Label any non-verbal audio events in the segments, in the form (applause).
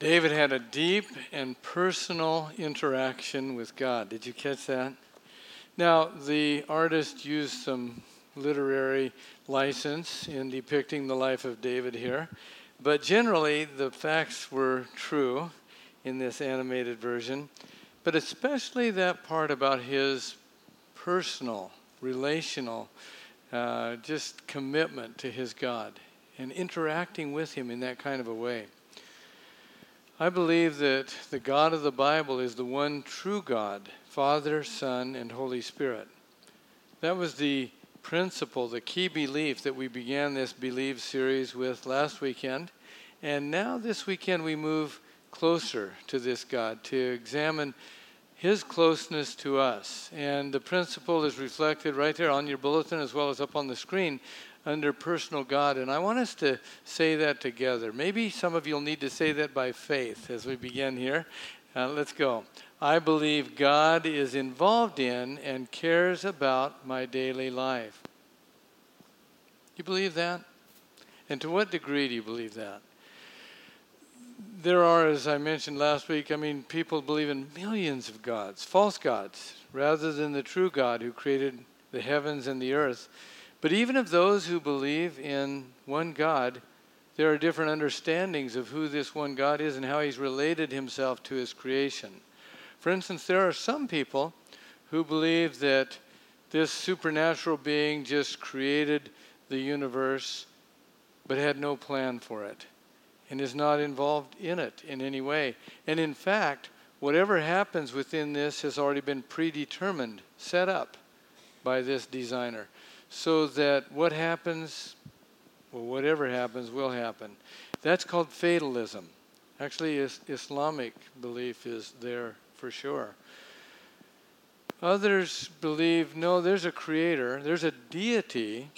David had a deep and personal interaction with God. Did you catch that? Now, the artist used some literary license in depicting the life of David here, but generally the facts were true in this animated version, but especially that part about his personal, relational, uh, just commitment to his God and interacting with him in that kind of a way. I believe that the God of the Bible is the one true God, Father, Son, and Holy Spirit. That was the principle, the key belief that we began this Believe series with last weekend. And now, this weekend, we move closer to this God to examine his closeness to us. And the principle is reflected right there on your bulletin as well as up on the screen under personal God. And I want us to say that together. Maybe some of you will need to say that by faith as we begin here. Uh, let's go. I believe God is involved in and cares about my daily life. You believe that? And to what degree do you believe that? There are, as I mentioned last week, I mean, people believe in millions of gods, false gods, rather than the true God who created the heavens and the earth. But even of those who believe in one God, there are different understandings of who this one God is and how he's related himself to his creation. For instance, there are some people who believe that this supernatural being just created the universe but had no plan for it and is not involved in it in any way. And in fact, whatever happens within this has already been predetermined, set up by this designer so that what happens, well, whatever happens, will happen. That's called fatalism. Actually, Islamic belief is there for sure. Others believe no, there's a creator, there's a deity,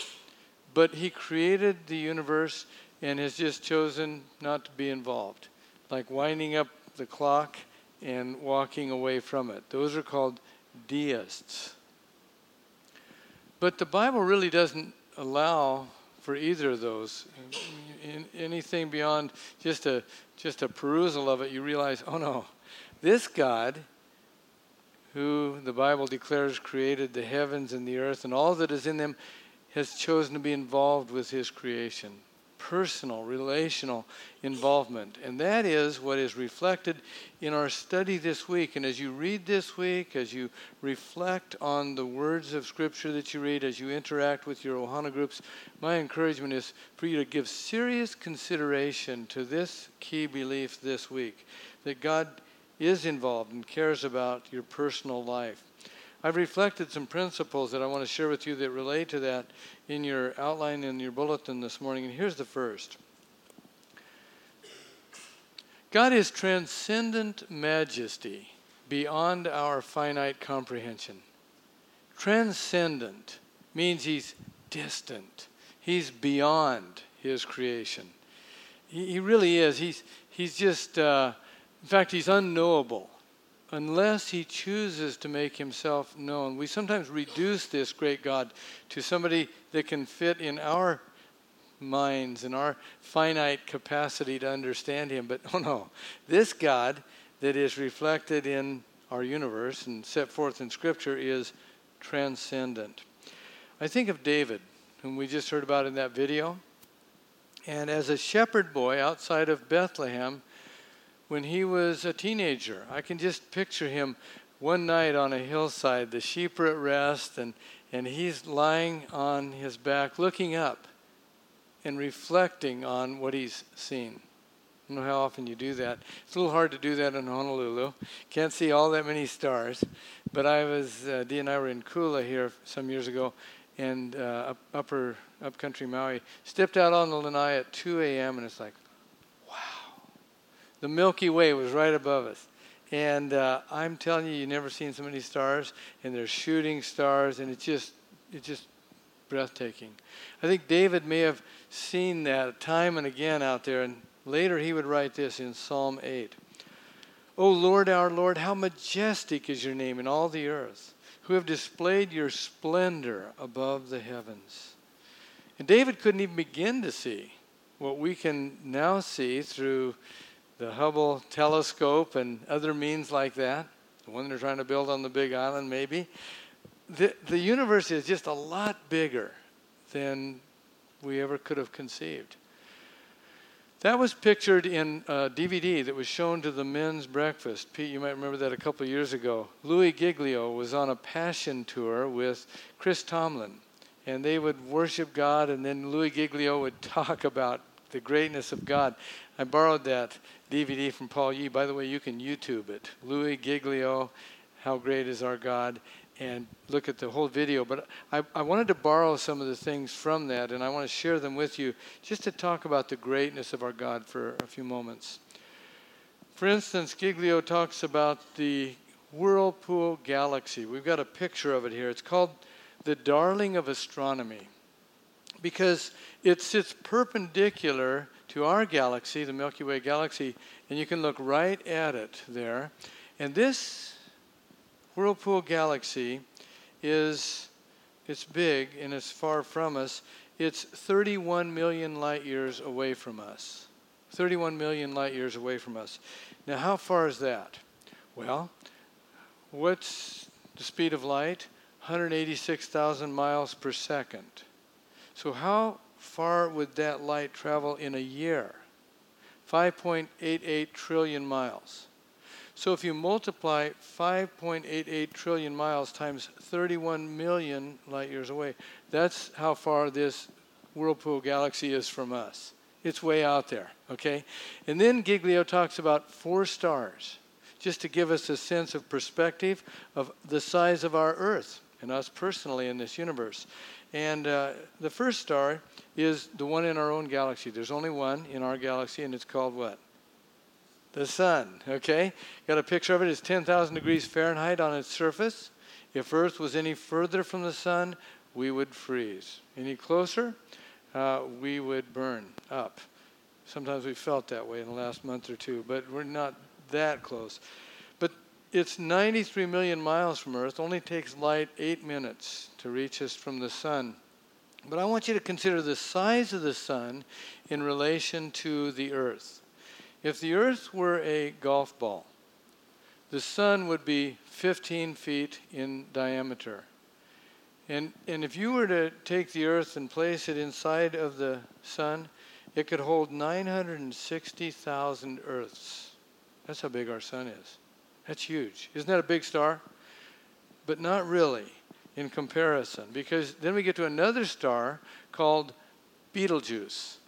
but he created the universe and has just chosen not to be involved, like winding up the clock and walking away from it. Those are called deists. But the Bible really doesn't allow for either of those. In anything beyond just a just a perusal of it, you realize, oh no, this God, who the Bible declares created the heavens and the earth and all that is in them, has chosen to be involved with His creation personal, relational involvement. And that is what is reflected in our study this week. And as you read this week, as you reflect on the words of Scripture that you read, as you interact with your Ohana groups, my encouragement is for you to give serious consideration to this key belief this week that God is involved and cares about your personal life. I've reflected some principles that I want to share with you that relate to that in your outline in your bulletin this morning. And here's the first God is transcendent majesty beyond our finite comprehension. Transcendent means he's distant, he's beyond his creation. He, he really is. He's, he's just, uh, in fact, he's unknowable unless he chooses to make himself known. We sometimes reduce this great God to somebody that can fit in our minds and our finite capacity to understand him. But (laughs) oh no, this God that is reflected in our universe and set forth in Scripture is transcendent. I think of David, whom we just heard about in that video. And as a shepherd boy outside of Bethlehem, when he was a teenager. I can just picture him one night on a hillside, the sheep are at rest, and, and he's lying on his back, looking up and reflecting on what he's seen. I don't know how often you do that. It's a little hard to do that in Honolulu. Can't see all that many stars. But I was, uh, Dee and I were in Kula here some years ago, and uh, up, upper upcountry Maui. Stepped out on the lanai at 2 a.m. and it's like, the Milky Way was right above us. And uh, I'm telling you, you've never seen so many stars, and they're shooting stars, and it's just, it's just breathtaking. I think David may have seen that time and again out there, and later he would write this in Psalm 8. O Lord, our Lord, how majestic is your name in all the earth, who have displayed your splendor above the heavens. And David couldn't even begin to see what we can now see through the Hubble telescope and other means like that, the one they're trying to build on the Big Island, maybe, the, the universe is just a lot bigger than we ever could have conceived. That was pictured in a DVD that was shown to the men's breakfast. Pete, you might remember that a couple years ago. Louis Giglio was on a passion tour with Chris Tomlin, and they would worship God, and then Louis Giglio would (laughs) talk about the greatness of God. I borrowed that DVD from Paul Yee. By the way, you can YouTube it. Louis Giglio, How Great is Our God and look at the whole video. But I, I wanted to borrow some of the things from that, and I want to share them with you just to talk about the greatness of our God for a few moments. For instance, Giglio talks about the Whirlpool Galaxy. We've got a picture of it here. It's called the Darling of Astronomy because it sits perpendicular to our galaxy, the Milky Way galaxy, and you can look right at it there. And this Whirlpool Galaxy is it's big and it's far from us. It's 31 million light years away from us. 31 million light years away from us. Now, how far is that? Well, what's the speed of light? 186,000 miles per second. So, how far would that light travel in a year? 5.88 trillion miles. So if you multiply 5.88 trillion miles times 31 million light years away, that's how far this whirlpool galaxy is from us. It's way out there, okay? And then Giglio talks about four stars, just to give us a sense of perspective of the size of our Earth and us personally in this universe. And uh, the first star is the one in our own galaxy. There's only one in our galaxy, and it's called what? the sun. Okay? Got a picture of it. It's 10,000 degrees Fahrenheit on its surface. If Earth was any further from the sun, we would freeze. Any closer, uh, we would burn up. Sometimes we felt that way in the last month or two, but we're not that close. It's 93 million miles from Earth. Only takes light eight minutes to reach us from the sun. But I want you to consider the size of the sun in relation to the Earth. If the Earth were a golf ball, the sun would be 15 feet in diameter. And, and if you were to take the Earth and place it inside of the sun, it could hold 960,000 Earths. That's how big our sun is. That's huge. Isn't that a big star? But not really in comparison, because then we get to another star called Betelgeuse.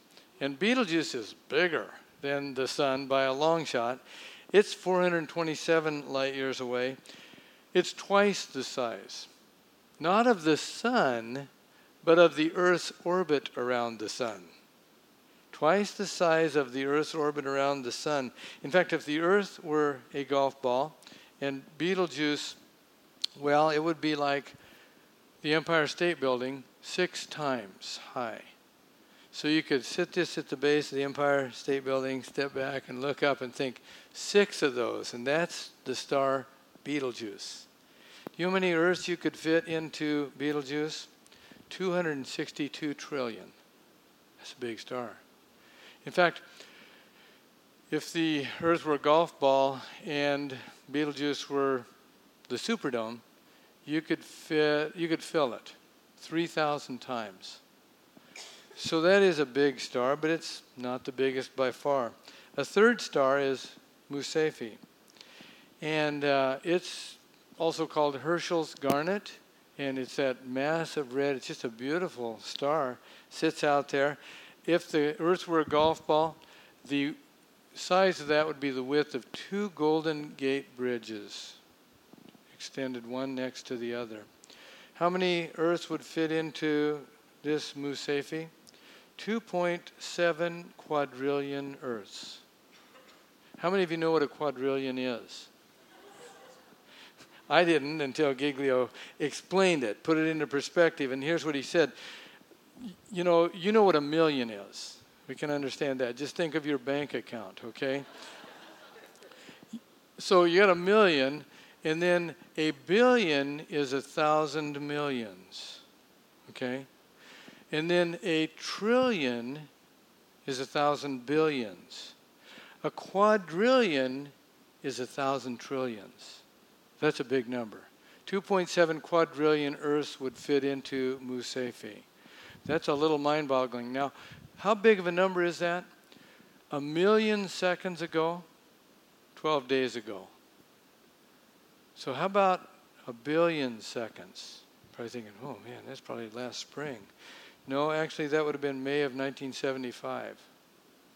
And Betelgeuse is bigger than the sun by a long shot. It's 427 light years away. It's twice the size, not of the sun, but of the Earth's orbit around the sun. Twice the size of the Earth's orbit around the sun. In fact, if the Earth were a golf ball and Betelgeuse, well, it would be like the Empire State Building six times high. So you could sit this at the base of the Empire State Building, step back and look up and think, six of those, and that's the star Betelgeuse. You know how many Earths you could fit into Betelgeuse? 262 trillion. That's a big star. In fact, if the Earth were a golf ball and Betelgeuse were the Superdome, you could fit, you could fill it 3,000 times. So that is a big star, but it's not the biggest by far. A third star is Mu Cephei. And uh, it's also called Herschel's Garnet. And it's that massive red, it's just a beautiful star, sits out there. If the Earth were a golf ball, the size of that would be the width of two Golden Gate bridges, extended one next to the other. How many Earths would fit into this Mu Cephei? 2.7 quadrillion Earths. How many of you know what a quadrillion is? (laughs) I didn't until Giglio explained it, put it into perspective, and here's what he said. You know, you know what a million is. We can understand that. Just think of your bank account, okay? so you got a million, and then a billion is a thousand millions, okay? And then a trillion is a thousand billions. A quadrillion is a thousand trillions. That's a big number. 2.7 quadrillion Earths would fit into Mu Cephei. That's a little mind boggling. Now, how big of a number is that? A million seconds ago, 12 days ago. So, how about a billion seconds? Probably thinking, oh man, that's probably last spring. No, actually, that would have been May of 1975.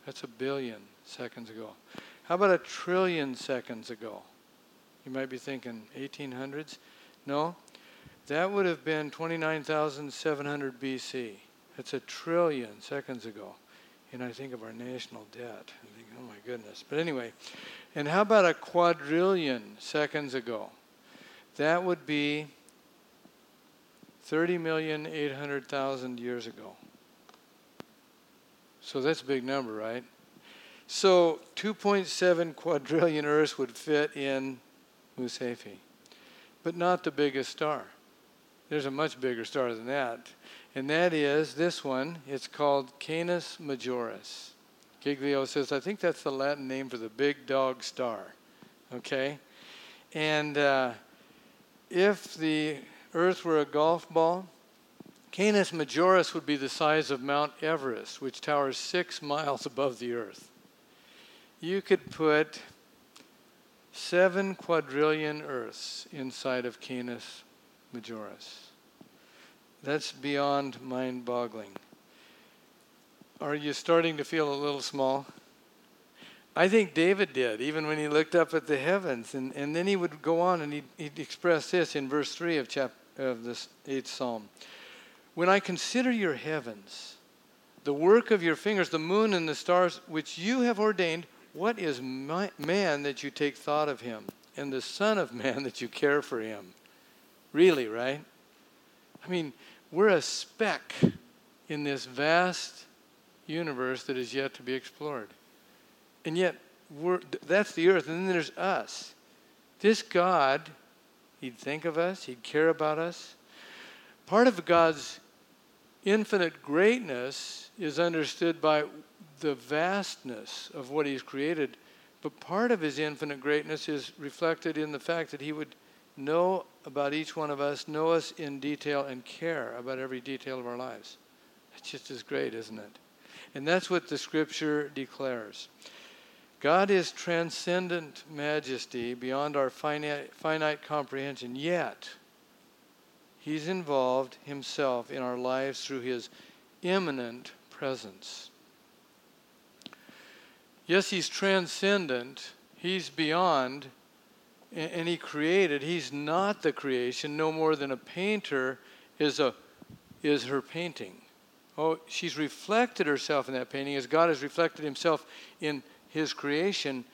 That's a billion seconds ago. How about a trillion seconds ago? You might be thinking 1800s. No, that would have been 29,700 BC. That's a trillion seconds ago. And I think of our national debt. I think, oh my goodness. But anyway, and how about a quadrillion seconds ago? That would be 30,800,000 years ago. So that's a big number, right? So 2.7 quadrillion Earths would fit in Mu Cephei but not the biggest star. There's a much bigger star than that. And that is this one. It's called Canis Majoris. Giglio says, I think that's the Latin name for the big dog star. Okay? And uh, if the Earth were a golf ball, Canis Majoris would be the size of Mount Everest, which towers six miles above the Earth. You could put seven quadrillion Earths inside of Canis Majoris. That's beyond mind boggling. Are you starting to feel a little small? I think David did, even when he looked up at the heavens. And, and then he would go on and he'd, he'd express this in verse 3 of, chap, of this 8th Psalm. When I consider your heavens, the work of your fingers, the moon and the stars, which you have ordained, what is man that you take thought of him, and the Son of Man that you care for him? Really, right? I mean, we're a speck in this vast universe that is yet to be explored. And yet, we're, that's the earth, and then there's us. This God, He'd think of us, He'd care about us. Part of God's infinite greatness is understood by the vastness of what He's created. But part of His infinite greatness is reflected in the fact that He would know about each one of us, know us in detail, and care about every detail of our lives. It's just as great, isn't it? And that's what the Scripture declares. God is transcendent majesty beyond our finite, finite comprehension, yet He's involved Himself in our lives through His immanent presence. Yes, he's transcendent, he's beyond, and he created. He's not the creation, no more than a painter is, a, is her painting. Oh, she's reflected herself in that painting as God has reflected himself in his creation,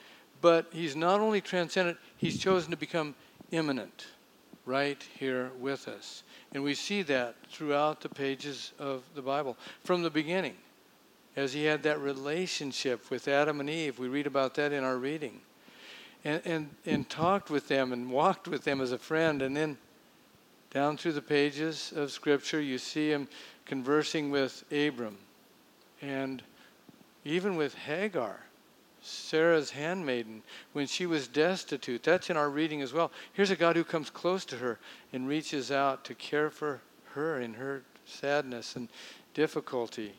but he's not only transcendent, he's chosen to become immanent right here with us. And we see that throughout the pages of the Bible from the beginning as he had that relationship with Adam and Eve. We read about that in our reading. And, and, and talked with them and walked with them as a friend. And then down through the pages of Scripture, you see him conversing with Abram and even with Hagar, Sarah's handmaiden, when she was destitute. That's in our reading as well. Here's a God who comes close to her and reaches out to care for her in her sadness and difficulty.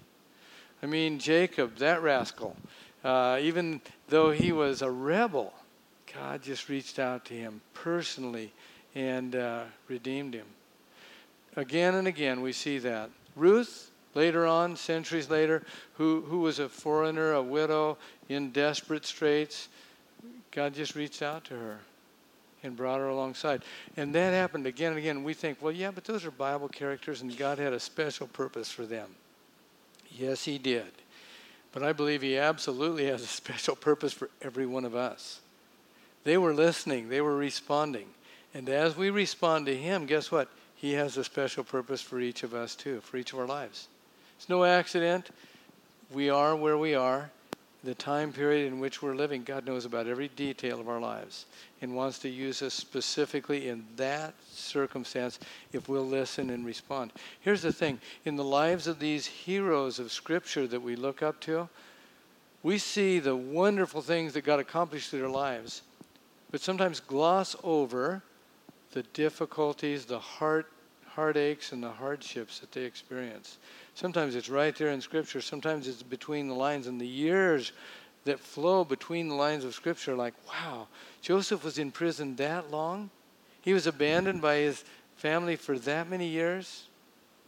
I mean, Jacob, that rascal, uh, even though he was a rebel, God just reached out to him personally and uh, redeemed him. Again and again, we see that. Ruth, later on, centuries later, who, who was a foreigner, a widow in desperate straits, God just reached out to her and brought her alongside. And that happened again and again. We think, well, yeah, but those are Bible characters, and God had a special purpose for them. Yes, He did. But I believe He absolutely has a (laughs) special purpose for every one of us. They were listening, they were responding. And as we respond to Him, guess what? He has a special purpose for each of us, too, for each of our lives. It's no accident. We are where we are the time period in which we're living, God knows about every detail of our lives and wants to use us specifically in that circumstance if we'll listen and respond. Here's the thing in the lives of these heroes of Scripture that we look up to, we see the wonderful things that God accomplished through their lives, but sometimes gloss over the difficulties, the heart, heartaches, and the hardships that they experience. Sometimes it's right there in Scripture. Sometimes it's between the lines, and the years that flow between the lines of Scripture, like, wow, Joseph was in prison that long? He was abandoned by his family for that many years?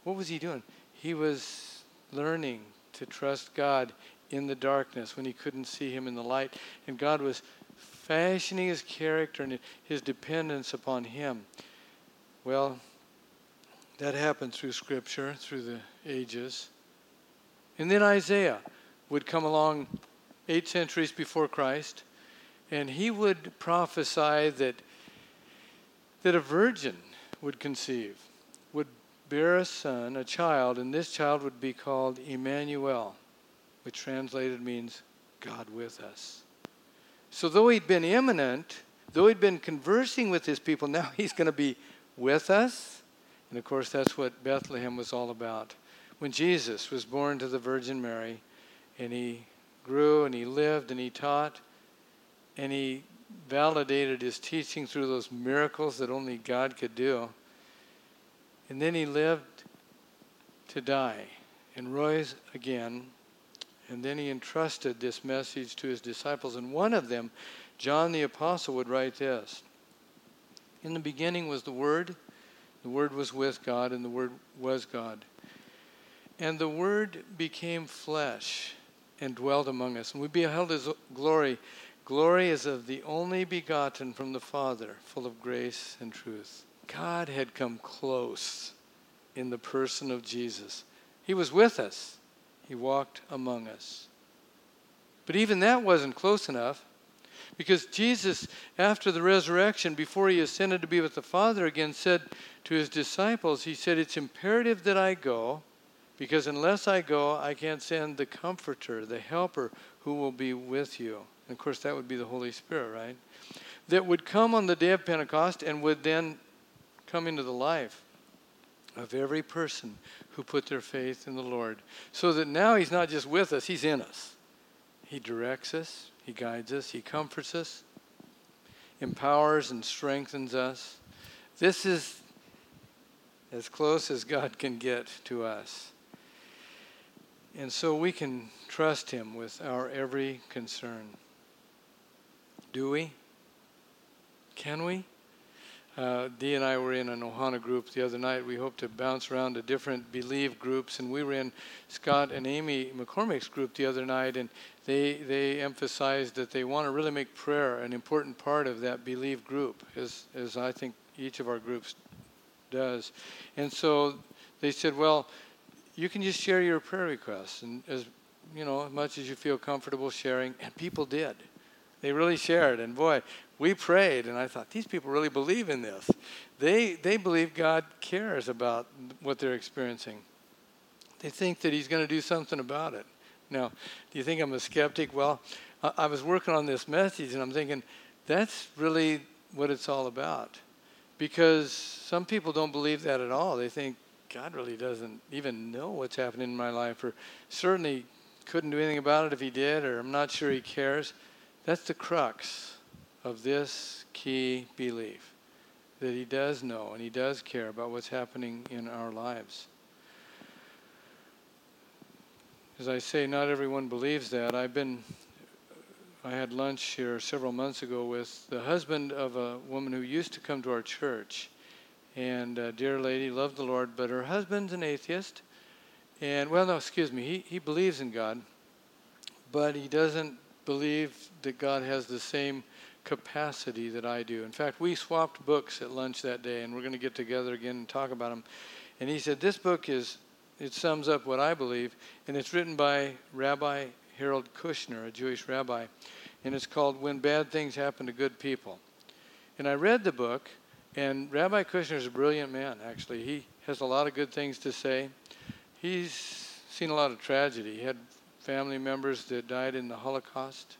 What was he doing? He was learning to trust God in the darkness when he couldn't see him in the light. And God was fashioning his character and his dependence upon him. Well, that happened through Scripture, through the ages. And then Isaiah would come along eight centuries before Christ, and he would prophesy that, that a virgin would conceive, would bear a son, a child, and this child would be called Emmanuel, which translated means God with us. So, though he'd been immanent, though he'd been conversing with his people, now (laughs) he's going to be with us. And of course, that's what Bethlehem was all about. When Jesus was born to the Virgin Mary, and he grew and he lived and he taught, and he validated his teaching through those miracles that only God could do. And then he lived to die and rose again. And then he entrusted this message to his disciples. And one of them, John the Apostle, would write this In the beginning was the Word, the Word was with God, and the Word was God. And the Word became flesh and dwelt among us. And we beheld his glory Glory is of the only begotten from the Father, full of grace and truth. God had come close in the person of Jesus. He was with us, He walked among us. But even that wasn't close enough because Jesus, after the resurrection, before He ascended to be with the Father again, said to His disciples, He said, It's imperative that I go because unless I go, I can't send the Comforter, the Helper, who will be with you. And of course, that would be the Holy Spirit, right? That would come on the day of Pentecost and would then come into the life of every person who put their faith in the Lord. So that now He's not just with us, He's in us. He directs us, He guides us, He comforts us, empowers and strengthens us. This is as close as God can get to us. And so we can trust Him with our every concern. Do we? Can we? Uh, Dee and I were in an Ohana group the other night. We hope to bounce around to different Believe groups, and we were in Scott and Amy McCormick's group the other night, and they they emphasized that they want to really make prayer an important part of that Believe group, as as I think each of our groups does. And so they said, well, you can just share your prayer requests, and as you know, as much as you feel comfortable sharing, and people did. They really shared. And boy, we prayed, and I thought, these people really believe in this. They, they believe God cares about what they're experiencing. They think that He's going to do something about it. Now, do you think I'm a skeptic? Well, I, I was working on this message, and I'm thinking, that's really what it's all about. Because some people don't believe that at all. They think God really doesn't even know what's happening in my life, or certainly couldn't do anything about it if He did, or I'm not sure He cares. That's the crux of this key belief that He does know and He does care about what's happening in our lives. As I say, not everyone believes that. I've been, I had lunch here several months ago with the husband of a woman who used to come to our church. And a dear lady, loved the Lord, but her husband's an atheist. And, well, no, excuse me, he, he believes in God, but he doesn't believe that God has the same capacity that I do. In fact, we swapped books at lunch that day, and we're going to get together again and talk about them. And he said, This book is, it sums up what I believe, and it's written by Rabbi Harold Kushner, a Jewish rabbi, and it's called When Bad Things Happen to Good People. And I read the book, and Rabbi Kushner is a brilliant man, actually. He has a lot of good things to say. He's seen a lot of tragedy. He had family members that died in the Holocaust.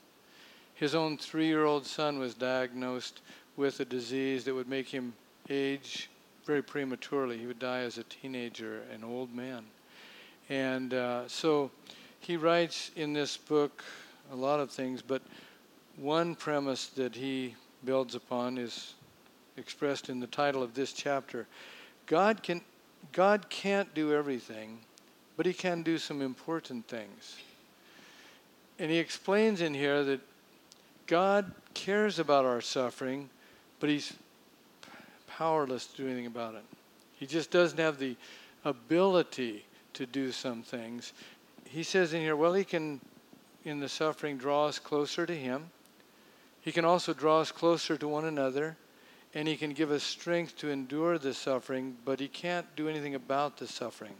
His own three year old son was diagnosed with a disease that would make him age very prematurely. He would die as a teenager, an old man. And uh, so he writes in this book, a lot of things, but one premise that he builds upon is expressed in the title of this chapter. God can God can't do everything, but he can do some important things. And he explains in here that God cares about our suffering, but he's powerless to do anything about it. He just doesn't have the ability to do some things. He says in here, well, he can, in the suffering, draw us closer to him. He can also draw us closer to one another, and he can give us strength to endure the suffering, but he can't do anything about the suffering.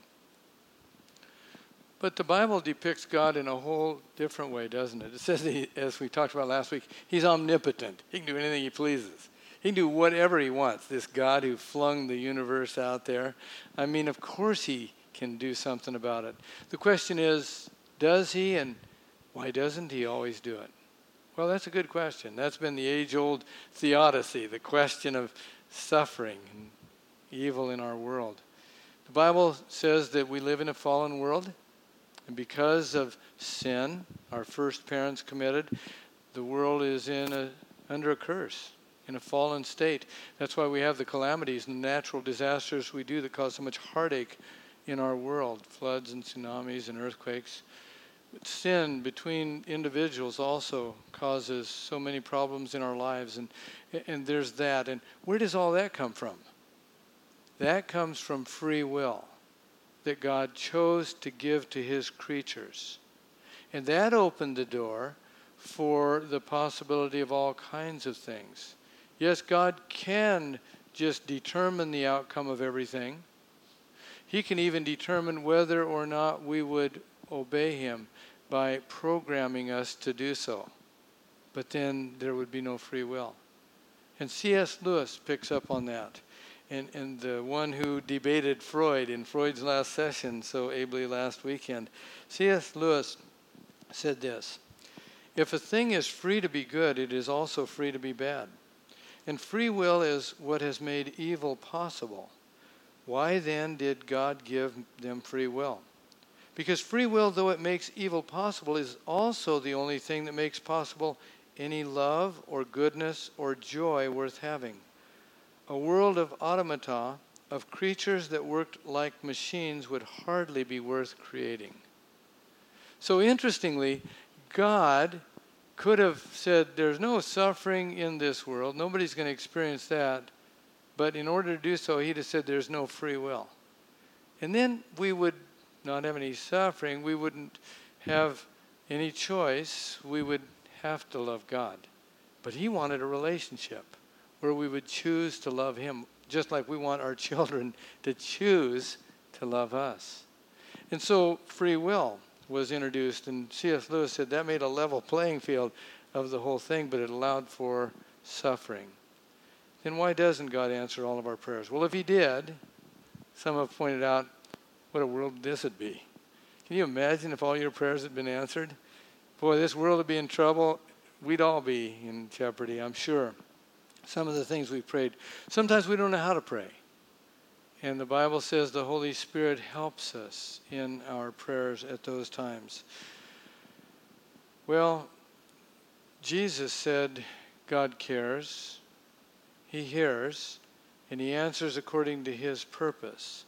But the Bible depicts God in a whole different way, doesn't it? It says, he, as we talked about last week, he's omnipotent. He can do anything he pleases. He can do whatever he wants, this God who flung the universe out there. I mean, of course he can do something about it. The question is, does he, and why doesn't he always do it? Well, that's a good question. That's been the age old theodicy, the question of suffering and evil in our world. The Bible says that we live in a fallen world, and because of sin, our first parents committed, the world is in a, under a curse in a fallen state. That's why we have the calamities and natural disasters we do that cause so much heartache in our world floods and tsunamis and earthquakes. But sin between individuals also causes so many problems in our lives, and, and there's that. And where does all that come from? That comes from free will that God chose to give to his creatures. And that opened the door for the possibility of all kinds of things. Yes, God can just determine the outcome of everything. He can even determine whether or not we would obey Him by programming us to do so. But then there would be no free will. And C.S. Lewis picks up on that. And, and the one who debated Freud in Freud's last session so ably last weekend, C.S. Lewis said this If a thing is free to be good, it is also free to be bad. And free will is what has made evil possible. Why then did God give them free will? Because free will, though it makes evil possible, is also the only thing that makes possible any love or goodness or joy worth having. A world of automata, of creatures that worked like machines, would hardly be worth creating. So, interestingly, God could have said, There's no suffering in this world. Nobody's going to experience that. But in order to do so, he'd have said, There's no free will. And then we would not have any suffering. We wouldn't have any choice. We would have to love God. But he wanted a relationship where we would choose to love him, just like we want our (laughs) children to choose to love us. And so, free will was introduced, and C.S. Lewis said that made a level playing field of the whole thing, but it allowed for suffering. Then why doesn't God answer all of our prayers? Well, if He did, some have pointed out what a world this would be. Can you imagine if all your prayers had been answered? Boy, this world would be in trouble. We'd all be in jeopardy, I'm sure. Some of the things we prayed. Sometimes we don't know how to pray. And the Bible says the Holy Spirit helps us in our prayers at those times. Well, Jesus said God cares, He hears, and He answers according to His purpose.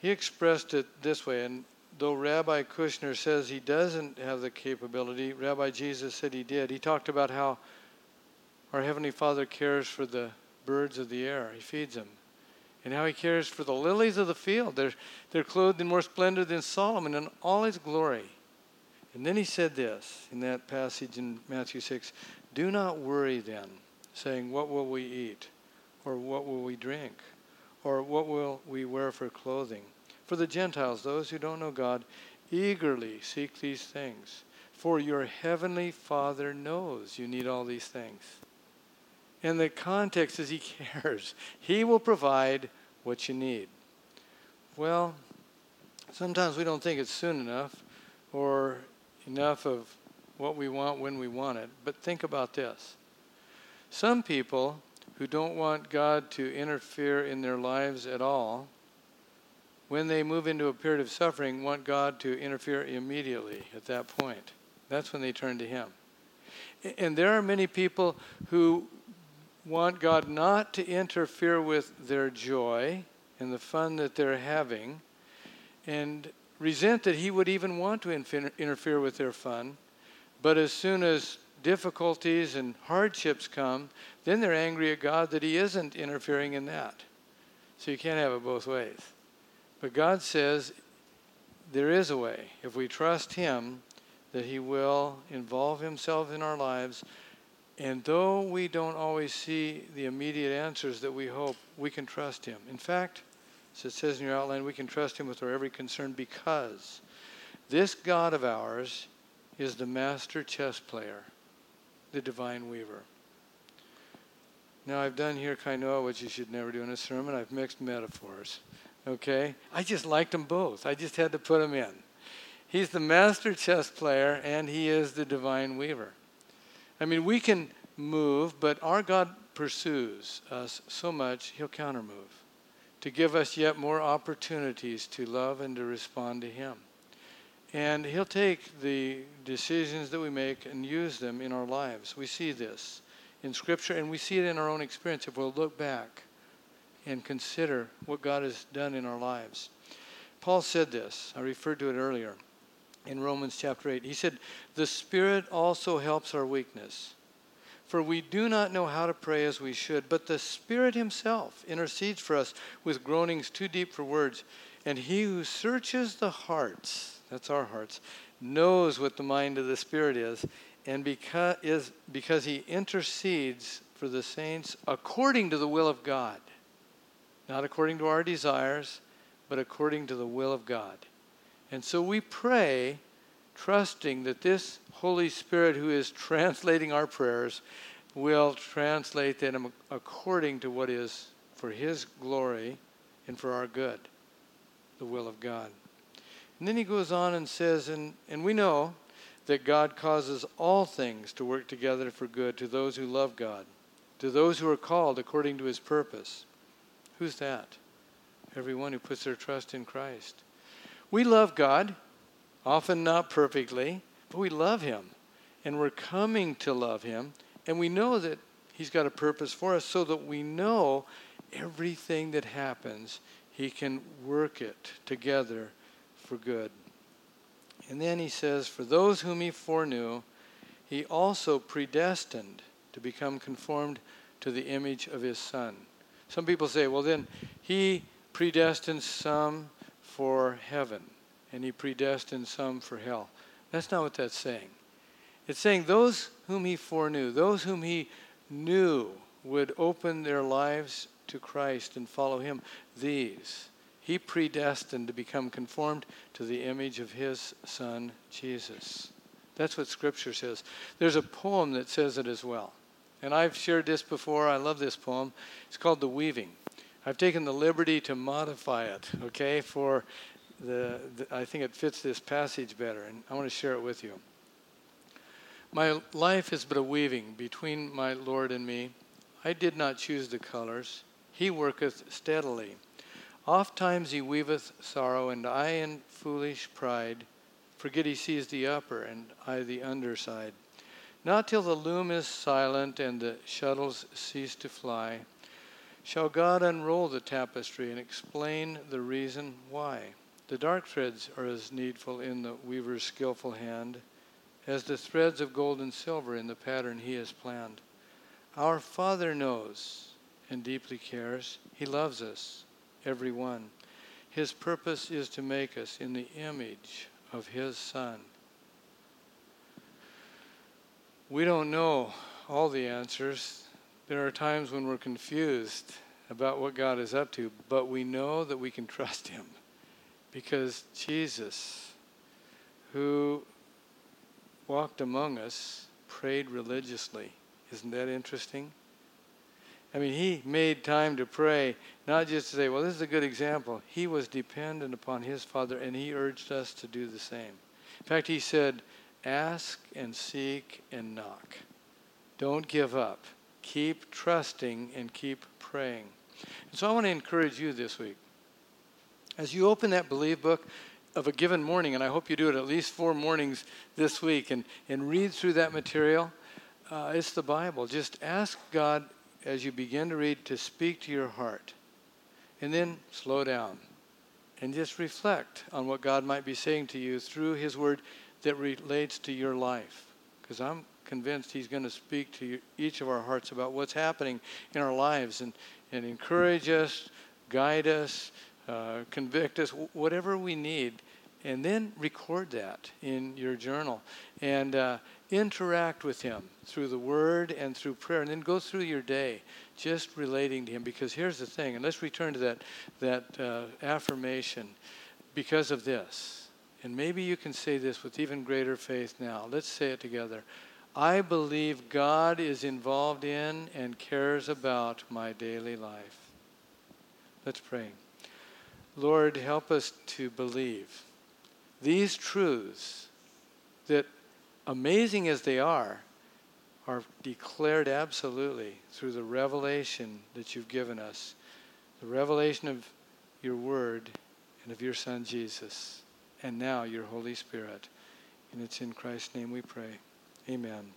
He expressed it this way, and though Rabbi Kushner says he doesn't have the capability, Rabbi Jesus said he did. He talked about how our Heavenly Father cares for the birds of the air, He feeds them and how he cares for the lilies of the field. They're, they're clothed in more splendor than Solomon in all his glory. And then he said this in that passage in Matthew 6 Do not worry then, saying, What will we eat? Or what will we drink? Or what will we wear for clothing? For the Gentiles, those who don't know God, eagerly seek these things. For your heavenly Father knows you need all these things. And the context is He (laughs) cares. He will provide what you need. Well, sometimes we don't think it's soon enough or enough of what we want when we want it. But think about this. Some people who don't want God to interfere in their lives at all, when they move into a period of suffering, want God to interfere immediately at that point. That's when they turn to Him. And there are many people who want God not to interfere with their joy and the fun that they're having and resent that He would even want to interfere with their fun. But as soon as difficulties and hardships come, then they're angry at God that He isn't interfering in that. So you can't have it both ways. But God says there is a way. If we trust Him, that He will involve Himself in our lives. And though we don't always see the immediate answers that we hope, we can trust Him. In fact, as it says in your outline, we can trust Him with our every concern because this God of ours is the master chess player, the divine weaver. Now, I've done here kainoa, which you should never do in a sermon. I've mixed metaphors. Okay? I just liked them both. I just had to put them in. He's the master chess player, and he is the divine weaver. I mean, we can move, but our God pursues us so much, he'll countermove to give us yet more opportunities to love and to respond to him. And he'll take the decisions that we make and use them in our lives. We see this in Scripture, and we see it in our own experience if we'll look back and consider what God has done in our lives. Paul said this, I referred to it earlier in Romans chapter 8. He said, The Spirit also helps our weakness. For we do not know how to pray as we should, but the Spirit Himself intercedes for us with groanings too deep for words. And He who searches the hearts, that's our hearts, knows what the mind of the Spirit is, and because, is, because He intercedes for the saints according to the will of God. Not according to our desires, but according to the will of God. And so we pray, trusting that this Holy Spirit who is (laughs) translating our prayers will translate them according to what is for His glory and for our good, the will of God. And then he goes on and says, and, and we know that God causes all things to work together for good to those who love God, to those who are called according to His purpose. Who's that? Everyone who puts their trust in Christ. We love God, often not perfectly, but we love Him. And we're coming to love Him. And we know that He's got a purpose for us so that we know everything that happens, He can work it together for good. And then He says, For those whom He foreknew, He also predestined to become conformed to the image of His Son. Some people say, well, then He predestined some for heaven, and he predestined some for hell. That's not what that's saying. It's saying those whom he foreknew, those whom he knew would open their lives to Christ and follow him, these he predestined to become conformed to the image of his son, Jesus. That's what Scripture says. There's a poem that says it as well. And I've shared this before. I love this poem. It's called The Weaving. I've taken the liberty to modify it, okay, for the, the, I think it fits this passage better, and I want to share it with you. My life is but a weaving between my Lord and me. I did not choose the colors. He worketh steadily. Oft times he weaveth sorrow, and I in foolish pride forget he sees the upper, and I the underside. Not till the loom is silent and the shuttles cease to fly Shall God unroll the tapestry and explain the reason why? The dark threads are as needful in the weaver's skillful hand as the threads of gold and silver in the pattern he has planned. Our Father knows and deeply cares. He loves us, every one. His purpose is to make us in the image of His Son. We don't know all the answers. There are times when we're confused about what God is up to, but we know that we can trust Him because Jesus, who walked among us, prayed religiously. Isn't that interesting? I mean, he made time to pray, not just to say, well, this is a good example. He was dependent upon his Father, and he urged us to do the same. In fact, he said, ask and seek and knock. Don't give up. Keep trusting and keep praying. And so I want to encourage you this week. As you open that Believe book, of a given morning, and I hope you do it at least four mornings this week, and, and read through that material. Uh, it's the Bible. Just ask God as you begin to read to speak to your heart. And then slow down and just reflect on what God might be saying to you through His Word that relates to your life. Because I'm convinced He's going to speak to you, each of our hearts about what's happening in our lives and, and encourage us, guide us, uh, convict us, whatever we need. And then record that in your journal and uh, interact with Him through the Word and through prayer. And then go through your day just relating to Him. Because here's the thing, and let's return to that, that uh, affirmation because of this. And maybe you can say this with even greater faith now. Let's say it together. I believe God is involved in and cares about my daily life. Let's pray. Lord, help us to believe these truths that, amazing as they are, are declared absolutely through the revelation that you've given us the revelation of your word and of your Son Jesus, and now your Holy Spirit. And it's in Christ's name we pray. Amen.